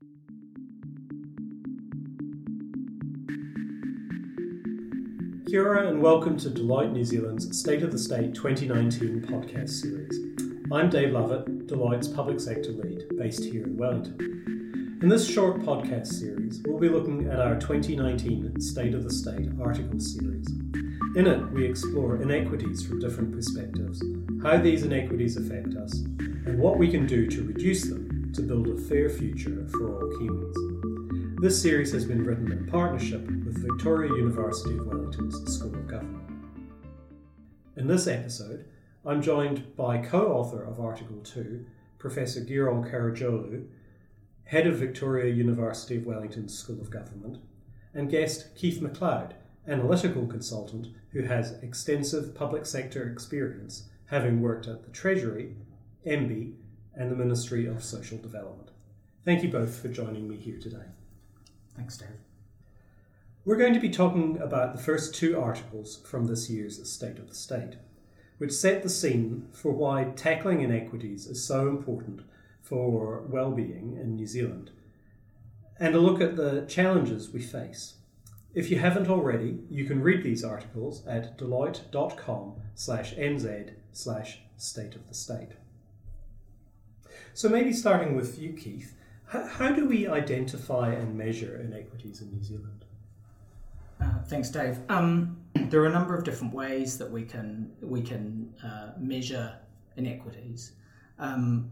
Kia ora and welcome to Deloitte New Zealand's State of the State 2019 podcast series. I'm Dave Lovett, Deloitte's public sector lead, based here in Wellington. In this short podcast series, we'll be looking at our 2019 State of the State article series. In it, we explore inequities from different perspectives, how these inequities affect us, and what we can do to reduce them to build a fair future for all Kiwis. This series has been written in partnership with Victoria University of Wellington's School of Government. In this episode, I'm joined by co author of Article 2, Professor Girol Karacaoglu, head of Victoria University of Wellington's School of Government, and guest Keith McLeod, analytical consultant who has extensive public sector experience, having worked at the Treasury, MBIE, and the Ministry of Social Development. Thank you both for joining me here today. Thanks, Dave. We're going to be talking about the first two articles from this year's State of the State, which set the scene for why tackling inequities is so important for well-being in New Zealand, and a look at the challenges we face. If you haven't already, you can read these articles at deloitte.com slash nz slash state of the state. So maybe starting with you, Keith, how do we identify and measure inequities in New Zealand? Uh, thanks, Dave. Um, there are a number of different ways that we can we can uh, measure inequities. Um,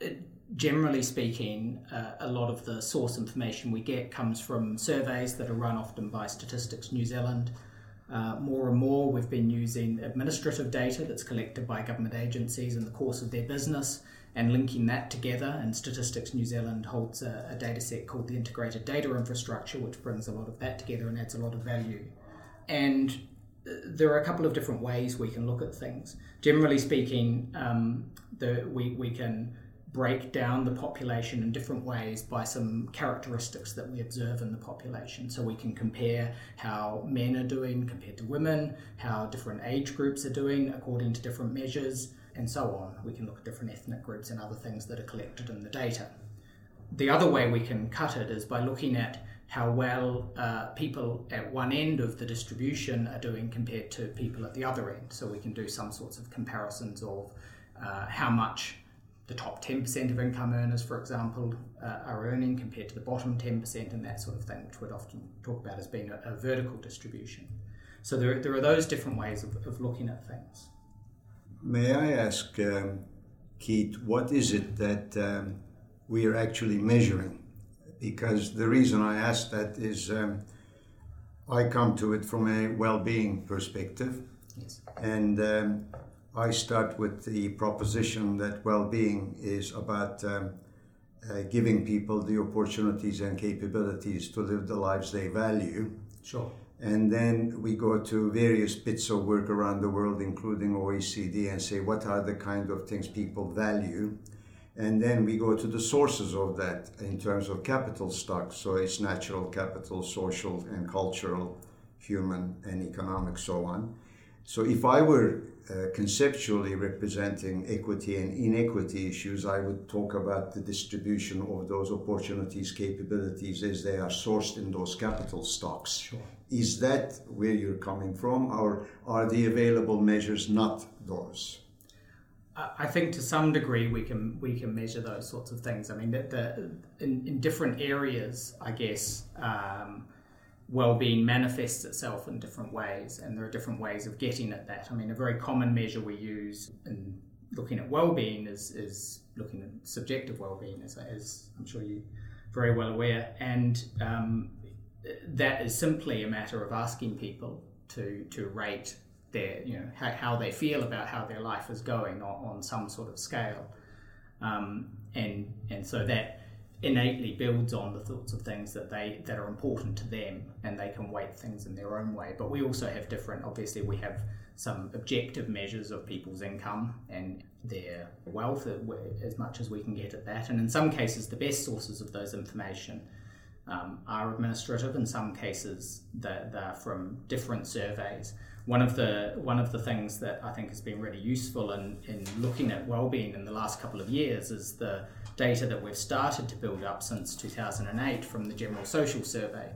it, generally speaking, uh, a lot of the source information we get comes from surveys that are run often by Statistics New Zealand. Uh, more and more, we've been using administrative data that's collected by government agencies in the course of their business and linking that together. And Statistics New Zealand holds a, a data set called the Integrated Data Infrastructure, which brings a lot of that together and adds a lot of value. And uh, there are a couple of different ways we can look at things. Generally speaking, um, the, we, we can break down the population in different ways by some characteristics that we observe in the population. So we can compare how men are doing compared to women, how different age groups are doing according to different measures, and so on. We can look at different ethnic groups and other things that are collected in the data. The other way we can cut it is by looking at how well uh, people at one end of the distribution are doing compared to people at the other end. So we can do some sorts of comparisons of uh, how much the top 10% of income earners, for example, uh, are earning compared to the bottom 10% and that sort of thing, which we'd often talk about as being a, a vertical distribution. So there, there are those different ways of, of looking at things. May I ask, um, Keith, what is it that um, we are actually measuring? Because the reason I ask that is um, I come to it from a well being perspective. Yes. And um, I start with the proposition that well being is about um, uh, giving people the opportunities and capabilities to live the lives they value. Sure. And then we go to various bits of work around the world, including OECD, and say what are the kind of things people value. And then we go to the sources of that in terms of capital stock. So it's natural capital, social and cultural, human and economic, so on. So if I were uh, conceptually representing equity and inequity issues, I would talk about the distribution of those opportunities, capabilities as they are sourced in those capital stocks. Sure. Is that where you're coming from, or are the available measures not those? I think to some degree we can we can measure those sorts of things. I mean, the, the in, in different areas, I guess, um, well-being manifests itself in different ways, and there are different ways of getting at that. I mean, a very common measure we use in looking at well-being is is looking at subjective well-being, as, as I'm sure you are very well aware, and um, that is simply a matter of asking people to to rate their you know how, how they feel about how their life is going on, on some sort of scale, um, and and so that innately builds on the sorts of things that they that are important to them and they can weight things in their own way. But we also have different obviously we have some objective measures of people's income and their wealth as much as we can get at that. And in some cases the best sources of those information um, are administrative. In some cases, they're, they're, from different surveys. One of the one of the things that I think has been really useful in, in looking at well-being in the last couple of years is the data that we've started to build up since 2008 from the General Social Survey.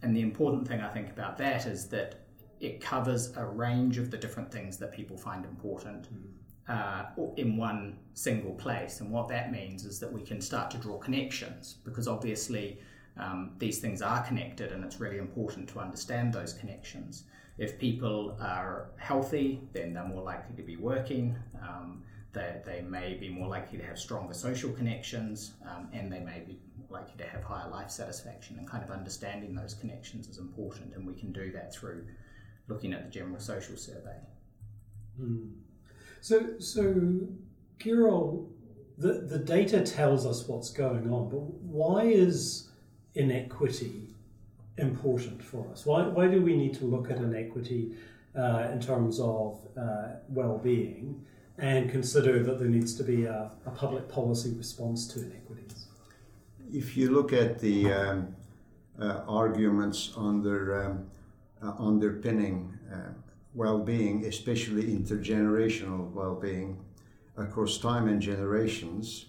And the important thing I think about that is that it covers a range of the different things that people find important. Mm uh, in one single place. And what that means is that we can start to draw connections because obviously um, these things are connected and it's really important to understand those connections. If people are healthy, then they're more likely to be working. Um, they, they may be more likely to have stronger social connections um, and they may be likely to have higher life satisfaction. And kind of understanding those connections is important, and we can do that through looking at the general social survey. Mm. So, so Kiro, the, the data tells us what's going on, but why is inequity important for us? Why, why do we need to look at inequity uh, in terms of uh, well-being and consider that there needs to be a, a, public policy response to inequities? If you look at the um, uh, arguments under um, uh, underpinning uh, well-being, especially intergenerational well-being across time and generations,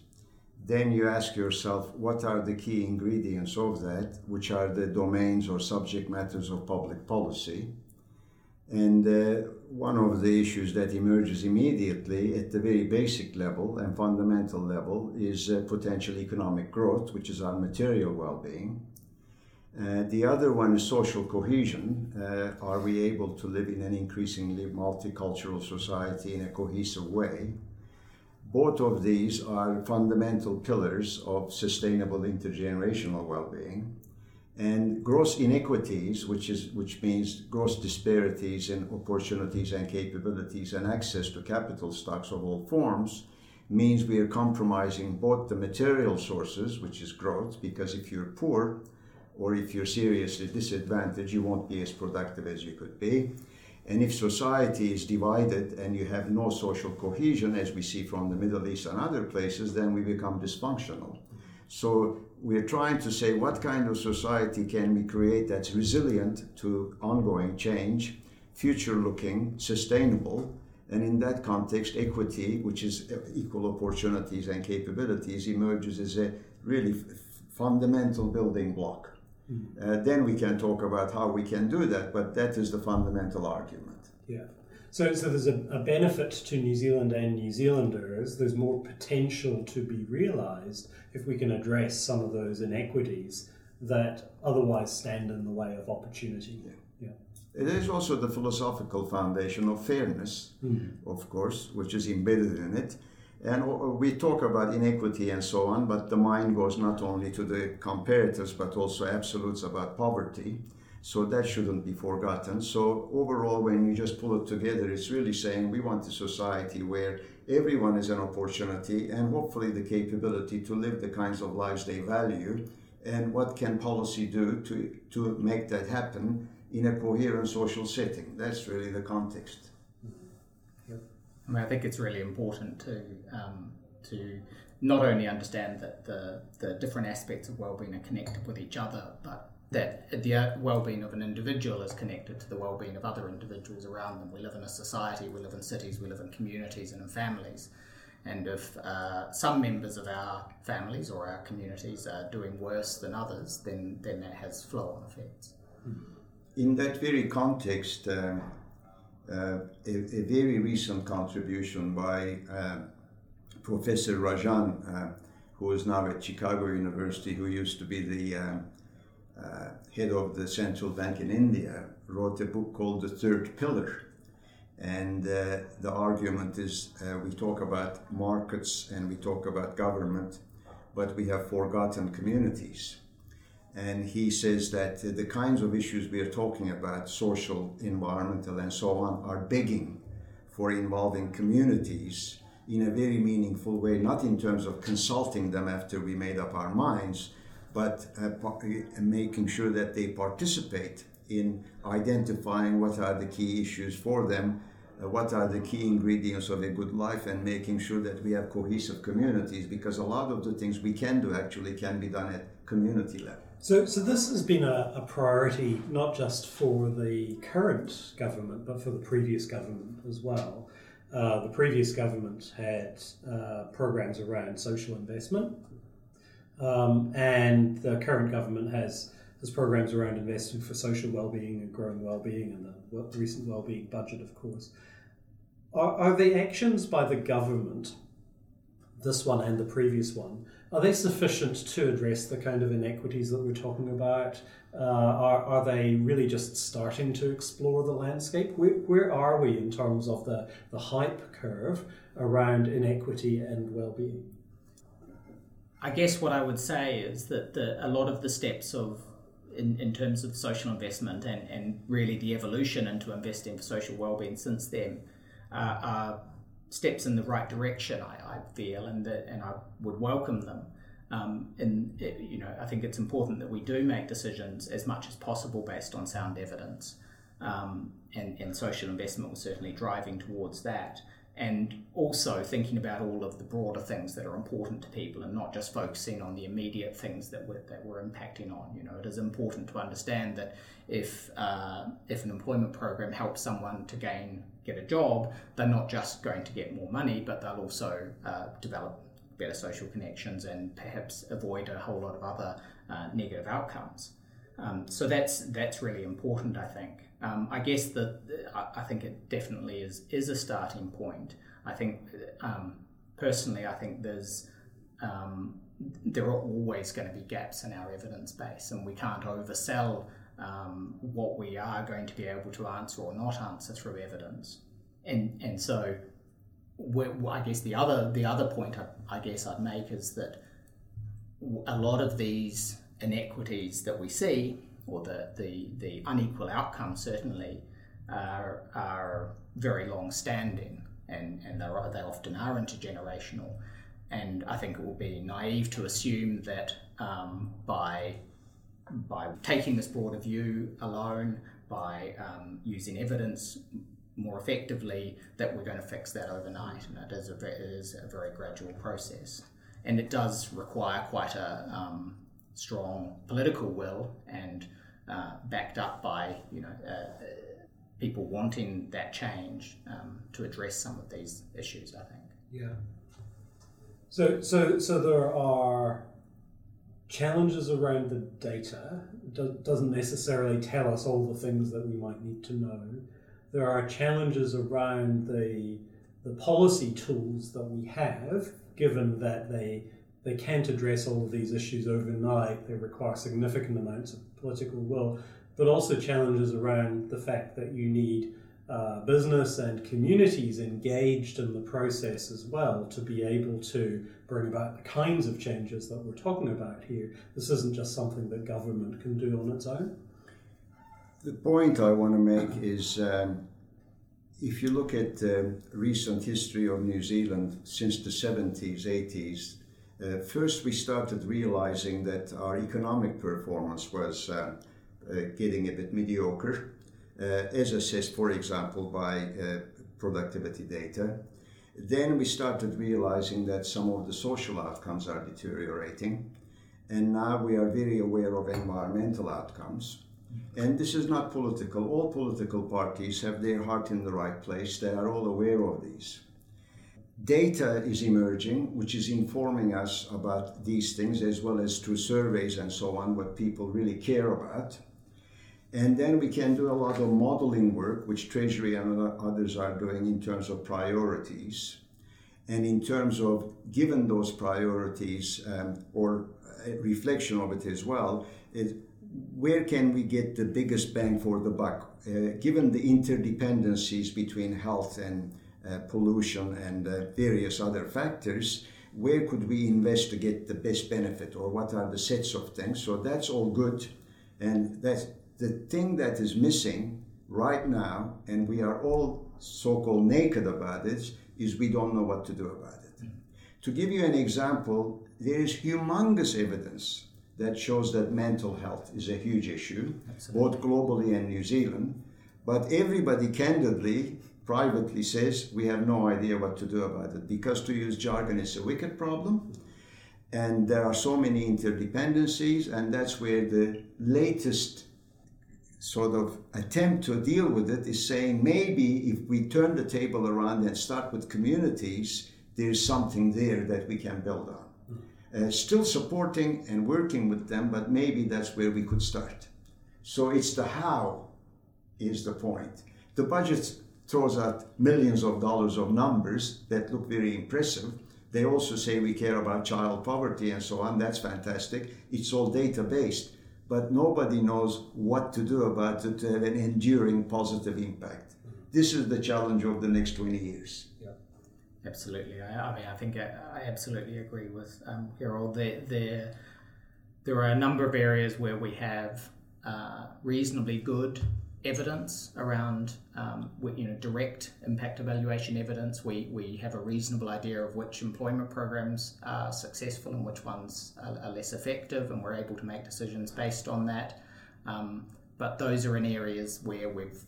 then you ask yourself what are the key ingredients of that, which are the domains or subject matters of public policy. And uh, one of the issues that emerges immediately at the very basic level and fundamental level is uh, potential economic growth, which is our material well being. Uh, the other one is social cohesion. Uh, are we able to live in an increasingly multicultural society in a cohesive way? Both of these are fundamental pillars of sustainable intergenerational well-being. And gross inequities, which is which means gross disparities in opportunities and capabilities and access to capital stocks of all forms, means we are compromising both the material sources, which is growth, because if you're poor, or if you're seriously disadvantaged, you won't be as productive as you could be. And if society is divided and you have no social cohesion, as we see from the Middle East and other places, then we become dysfunctional. So we're trying to say what kind of society can we create that's resilient to ongoing change, future looking, sustainable, and in that context, equity, which is equal opportunities and capabilities, emerges as a really f- fundamental building block. Uh, then we can talk about how we can do that, but that is the fundamental argument. Yeah. So, so there's a, a benefit to New Zealand and New Zealanders. There's more potential to be realised if we can address some of those inequities that otherwise stand in the way of opportunity. Yeah. yeah. It is also the philosophical foundation of fairness, mm. of course, which is embedded in it. And we talk about inequity and so on, but the mind goes not only to the comparators, but also absolutes about poverty. So that shouldn't be forgotten. So overall, when you just pull it together, it's really saying we want a society where everyone is an opportunity and hopefully the capability to live the kinds of lives they value. And what can policy do to, to make that happen in a coherent social setting? That's really the context. I mean, I think it's really important to um, to not only understand that the the different aspects of well-being are connected with each other, but that the uh, well-being of an individual is connected to the well-being of other individuals around them. We live in a society, we live in cities, we live in communities and in families. And if uh, some members of our families or our communities are doing worse than others, then, then that has flow-on effects. In that very context, uh, a, a, very recent contribution by uh, Professor Rajan, uh, who is now at Chicago University, who used to be the um, uh, head of the central bank in India, wrote a book called The Third Pillar. And uh, the argument is uh, we talk about markets and we talk about government, but we have forgotten communities. And he says that the kinds of issues we are talking about, social, environmental, and so on, are begging for involving communities in a very meaningful way, not in terms of consulting them after we made up our minds, but uh, making sure that they participate in identifying what are the key issues for them, uh, what are the key ingredients of a good life, and making sure that we have cohesive communities because a lot of the things we can do actually can be done at community level. So, so this has been a, a, priority not just for the current government, but for the previous government as well. Uh, the previous government had uh, programs around social investment, um, and the current government has has programs around investing for social well-being and growing well-being, and the recent well-being budget, of course. Are, are the actions by the government, this one and the previous one, are they sufficient to address the kind of inequities that we're talking about? Uh, are, are they really just starting to explore the landscape? Where, where are we in terms of the, the hype curve around inequity and well being? I guess what I would say is that the, a lot of the steps of in, in terms of social investment and, and really the evolution into investing for social well-being since then uh, are steps in the right direction. I, I feel, and that, and I would welcome them. Um, and it, you know, I think it's important that we do make decisions as much as possible based on sound evidence. Um, and, and social investment was certainly driving towards that. And also thinking about all of the broader things that are important to people and not just focusing on the immediate things that we're, that we're impacting on. You know, it is important to understand that if, uh, if an employment program helps someone to gain get a job, they're not just going to get more money, but they'll also uh, develop better social connections and perhaps avoid a whole lot of other uh, negative outcomes. Um, so that's that's really important, I think. Um, I guess that I, think it definitely is is a starting point. I think um, personally, I think there's um, there are always going to be gaps in our evidence base, and we can't oversell um, what we are going to be able to answer or not answer through evidence. And, and so, I guess the other, the other point I, I guess I'd make is that a lot of these inequities that we see, or the, the, the unequal outcomes certainly, are, are very long standing and, and they often are intergenerational. And I think it will be naive to assume that um, by by taking this broader view alone, by um, using evidence more effectively, that we're going to fix that overnight. And it is a, it is a very gradual process. And it does require quite a um, strong political will and uh, backed up by you know uh, people wanting that change um, to address some of these issues. I think. Yeah. So so so there are challenges around the data do- doesn't necessarily tell us all the things that we might need to know. There are challenges around the the policy tools that we have, given that they they can't address all of these issues overnight. They require significant amounts of political will, but also challenges around the fact that you need uh, business and communities engaged in the process as well to be able to bring about the kinds of changes that we're talking about here. This isn't just something that government can do on its own. The point I want to make is um, if you look at the recent history of New Zealand since the 70s, 80s, uh, first we started realizing that our economic performance was uh, uh, getting a bit mediocre uh, as assessed, for example, by uh, productivity data. Then we started realizing that some of the social outcomes are deteriorating. And now we are very aware of environmental outcomes. And this is not political. All political parties have their heart in the right place. They are all aware of these. Data is emerging, which is informing us about these things, as well as through surveys and so on, what people really care about. And then we can do a lot of modeling work, which Treasury and others are doing in terms of priorities. And in terms of given those priorities um, or reflection of it as well, where can we get the biggest bang for the buck? Uh, given the interdependencies between health and uh, pollution and uh, various other factors, where could we invest to get the best benefit or what are the sets of things? So that's all good. And that's the thing that is missing right now, and we are all so called naked about it, is we don't know what to do about it. Mm-hmm. To give you an example, there is humongous evidence that shows that mental health is a huge issue, Absolutely. both globally and New Zealand. But everybody candidly, privately says we have no idea what to do about it because, to use jargon, it's a wicked problem And there are so many interdependencies, and that's where the latest sort of attempt to deal with it is saying maybe if we turn the table around and start with communities, there's something there that we can build on. Uh, still supporting and working with them, but maybe that's where we could start. So it's the how is the point. The budget throws out millions of dollars of numbers that look very impressive. They also say we care about child poverty and so on. That's fantastic. It's all data based, but nobody knows what to do about it to have an enduring positive impact. This is the challenge of the next 20 years. Absolutely. I, I mean, I think I, I absolutely agree with um, Gerald. There, there, there are a number of areas where we have uh, reasonably good evidence around um, you know direct impact evaluation evidence. We, we have a reasonable idea of which employment programs are successful and which ones are, are less effective, and we're able to make decisions based on that. Um, but those are in areas where we've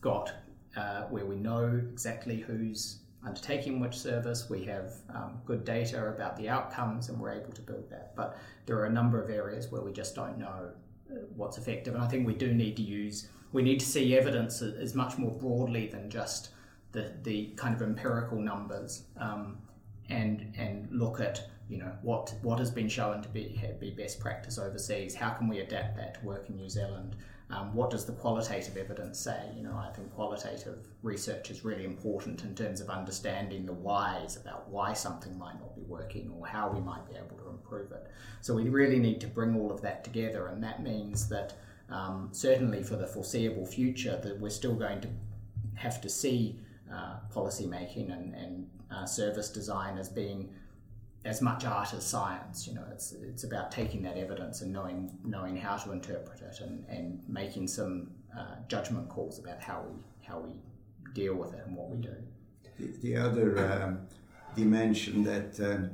got uh, where we know exactly who's undertaking which service, we have um, good data about the outcomes, and we're able to build that. But there are a number of areas where we just don't know uh, what's effective, and I think we do need to use, we need to see evidence as much more broadly than just the, the kind of empirical numbers, um, and and look at you know what what has been shown to be be best practice overseas. How can we adapt that to work in New Zealand? Um, what does the qualitative evidence say? You know, I think qualitative research is really important in terms of understanding the whys about why something might not be working or how we might be able to improve it. So we really need to bring all of that together, and that means that um, certainly for the foreseeable future, that we're still going to have to see uh, policy making and, and uh, service design as being as much art as science. You know, it's it's about taking that evidence and knowing knowing how to interpret it and, and making some uh, judgment calls about how we how we deal with it and what we do. The, the other um, dimension that um,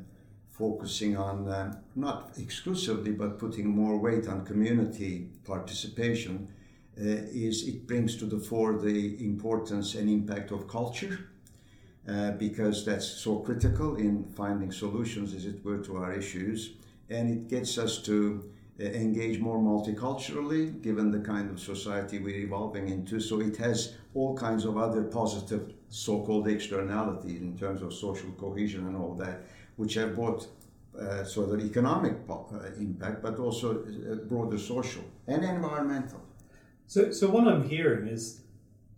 focusing on um, not exclusively but putting more weight on community participation uh, is it brings to the fore the importance and impact of culture uh, because that's so critical in finding solutions, as it were, to our issues. And it gets us to uh, engage more multiculturally, given the kind of society we're evolving into. So it has all kinds of other positive so called externalities in terms of social cohesion and all that, which have both uh, sort of economic uh, impact, but also uh, broader social and environmental. So, so what I'm hearing is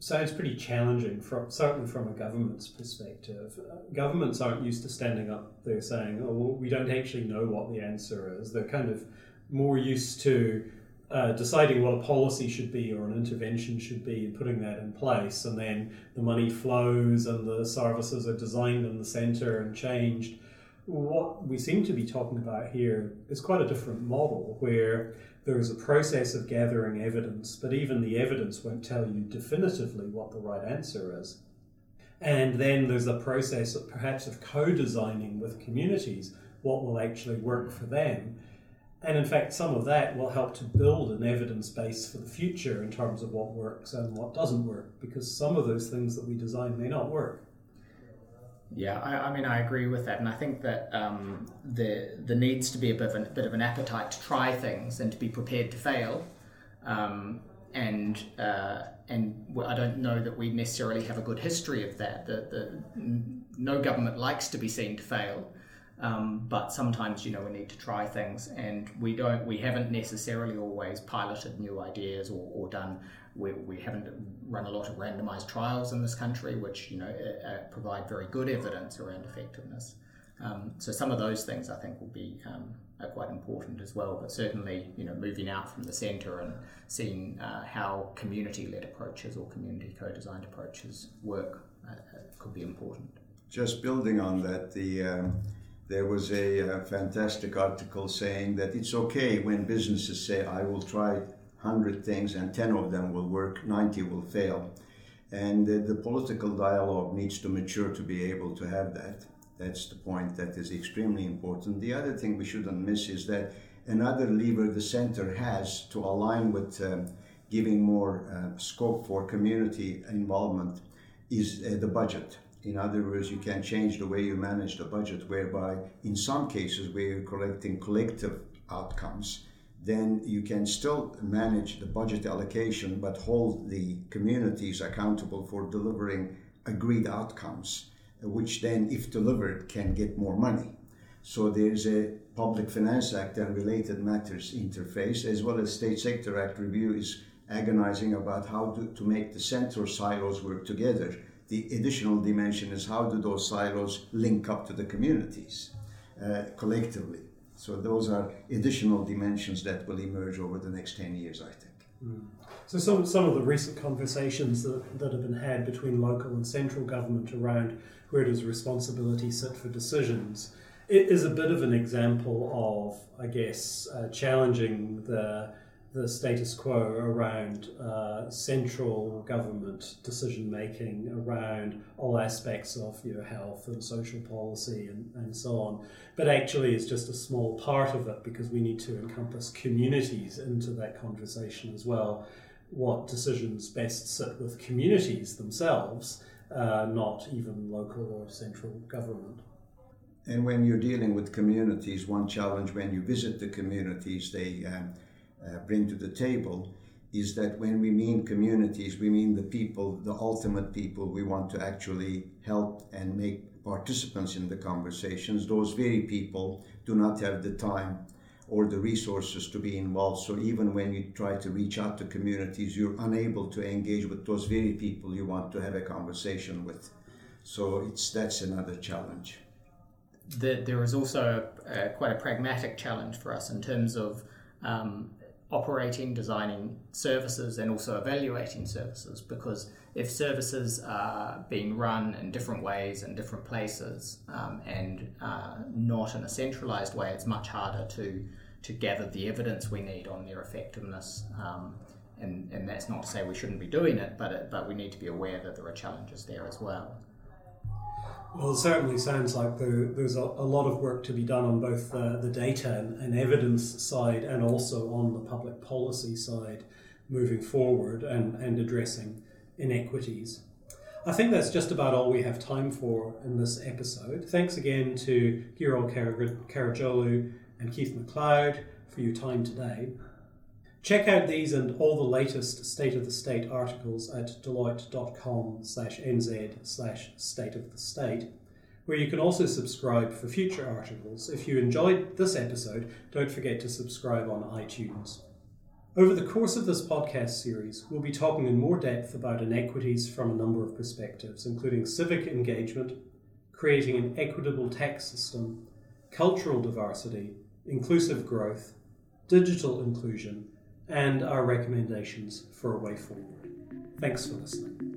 sounds pretty challenging, from, certainly from a government's perspective. Uh, governments aren't used to standing up there saying, oh, well, we don't actually know what the answer is. They're kind of more used to uh, deciding what a policy should be or an intervention should be and putting that in place. And then the money flows and the services are designed in the centre and changed. What we seem to be talking about here is quite a different model where there is a process of gathering evidence, but even the evidence won't tell you definitively what the right answer is. And then there's a process of perhaps of co-designing with communities what will actually work for them. And in fact, some of that will help to build an evidence base for the future in terms of what works and what doesn't work, because some of those things that we design may not work. Yeah, I, I, mean, I agree with that, and I think that um, there needs to be a bit of, an, bit of an appetite to try things and to be prepared to fail. Um, and uh, and I don't know that we necessarily have a good history of that. The, the, no government likes to be seen to fail, um, but sometimes you know we need to try things, and we don't. We haven't necessarily always piloted new ideas or, or done we, we haven't run a lot of randomized trials in this country, which you know uh, provide very good evidence around effectiveness. Um, so some of those things I think will be um, are quite important as well. But certainly, you know, moving out from the centre and seeing uh, how community-led approaches or community co-designed approaches work uh, uh could be important. Just building on that, the um, there was a, a uh, fantastic article saying that it's okay when businesses say, "I will try 100 things and 10 of them will work, 90 will fail. And the political dialogue needs to mature to be able to have that. That's the point that is extremely important. The other thing we shouldn't miss is that another lever the center has to align with um, giving more uh, scope for community involvement is uh, the budget. In other words, you can change the way you manage the budget, whereby in some cases where you're collecting collective outcomes, then you can still manage the budget allocation but hold the communities accountable for delivering agreed outcomes, which then, if delivered, can get more money. So there's a Public Finance Act and related matters interface, as well as State Sector Act review is agonizing about how to, to make the central silos work together. The additional dimension is how do those silos link up to the communities uh, collectively. So those are additional dimensions that will emerge over the next 10 years, I think. Mm. So some, some of the recent conversations that, that have been had between local and central government around where does responsibility sit for decisions it is a bit of an example of, I guess, uh, challenging the the status quo around uh, central government decision making around all aspects of you know, health and social policy and, and so on. But actually, it's just a small part of it because we need to encompass communities into that conversation as well. What decisions best sit with communities themselves, uh, not even local or central government. And when you're dealing with communities, one challenge when you visit the communities they um, uh, bring to the table is that when we mean communities, we mean the people, the ultimate people we want to actually help and make participants in the conversations. Those very people do not have the time or the resources to be involved. So even when you try to reach out to communities, you're unable to engage with those very people you want to have a conversation with. So it's that's another challenge the, there is also a, a, quite a pragmatic challenge for us in terms of um, operating, designing services, and also evaluating services. Because if services are being run in different ways in different places um, and uh, not in a centralized way, it's much harder to to gather the evidence we need on their effectiveness. Um, and, and that's not to say we shouldn't be doing it, but it, but we need to be aware that there are challenges there as well. Well, it certainly sounds like there, there's a, a, lot of work to be done on both the data and, and, evidence side and also on the public policy side moving forward and, and addressing inequities. I think that's just about all we have time for in this episode. Thanks again to Girol Karacaoglu and Keith McLeod for your time today. Check out these and all the latest State of the State articles at deloitte.com slash nz slash state of the state, where you can also subscribe for future articles. If you enjoyed this episode, don't forget to subscribe on iTunes. Over the course of this podcast series, we'll be talking in more depth about inequities from a number of perspectives, including civic engagement, creating an equitable tax system, cultural diversity, inclusive growth, digital inclusion, and our recommendations for a way forward. Thanks for listening.